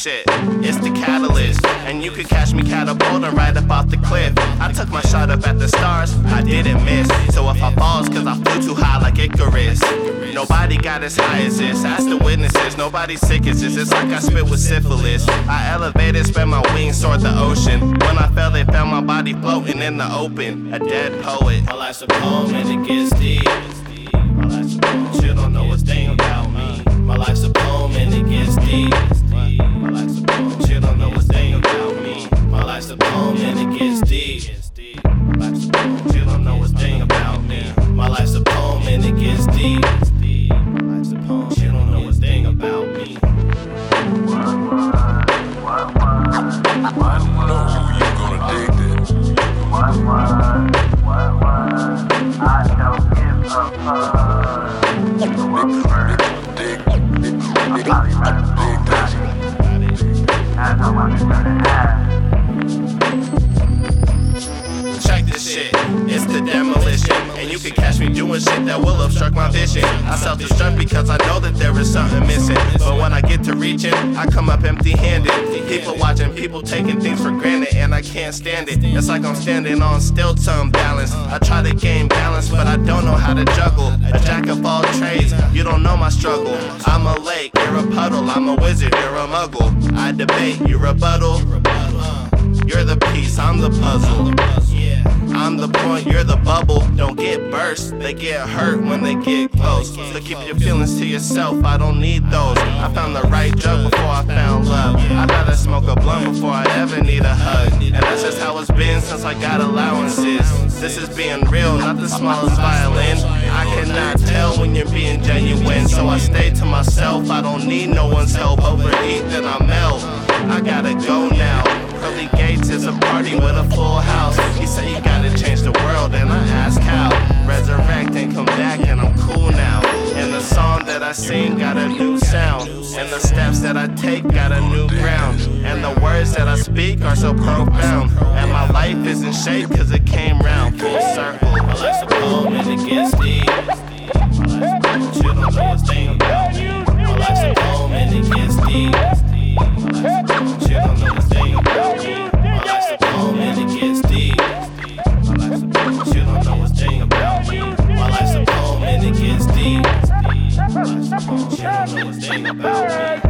shit, it's the catalyst. And you could catch me catapulting right up off the cliff. I took my shot up at the stars, I didn't miss. So if I falls, cause I flew too high like Icarus. Nobody got as high as this. Ask the witnesses, nobody sick as this. It's like I spit with syphilis. I elevated, spread my wings toward the ocean. When I fell, they found my body floating in the open. A dead poet. My life's a poem and it gets deep. Check this shit, it's the demolition. And you can catch me doing shit that will obstruct my vision. I self destruct because I know that there is something missing. But when I get to reaching, I come up empty handed. People watching, people taking things for granted, and I can't stand it. It's like I'm standing on stilts unbalanced. I try to gain balance, but I don't know how to juggle. A jack of all trades, you don't know my struggle. I'm a lake, you're a puddle. I'm a wizard, you're a muggle. I debate, you rebuttal. Uh, you're the piece, I'm the puzzle. I'm the point, you're the bubble. Don't get burst, they get hurt when they get close. So keep your feelings to yourself, I don't need those. I found the right drug before I found love. I'd rather smoke a blunt before I ever need a since I got allowances. This is being real, not the smallest violin. I cannot tell when you're being genuine, so I stay to myself. I don't need no one's help. Overeat, then I melt. I gotta go now. Pearly Gates is a party with a full house. He said you gotta change the world, and I ask how. Resurrect and come back, and I'm cool now. And the song that I sing got a new sound. And the steps that I take got a new ground. And the words that I speak are so profound in shape cause it came round full circle. Well, I suppose men against these. Well, I suppose you don't know a thing about me. Well, I suppose men against these. Well, I suppose you don't know a thing about me. Well, I suppose men against these. Well, I suppose you don't know a thing about me. Well, I suppose men against these. Well, I suppose you don't know a thing about me.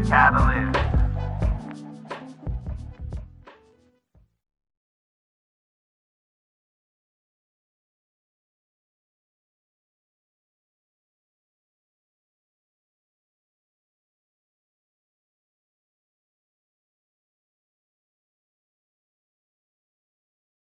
the catalyst.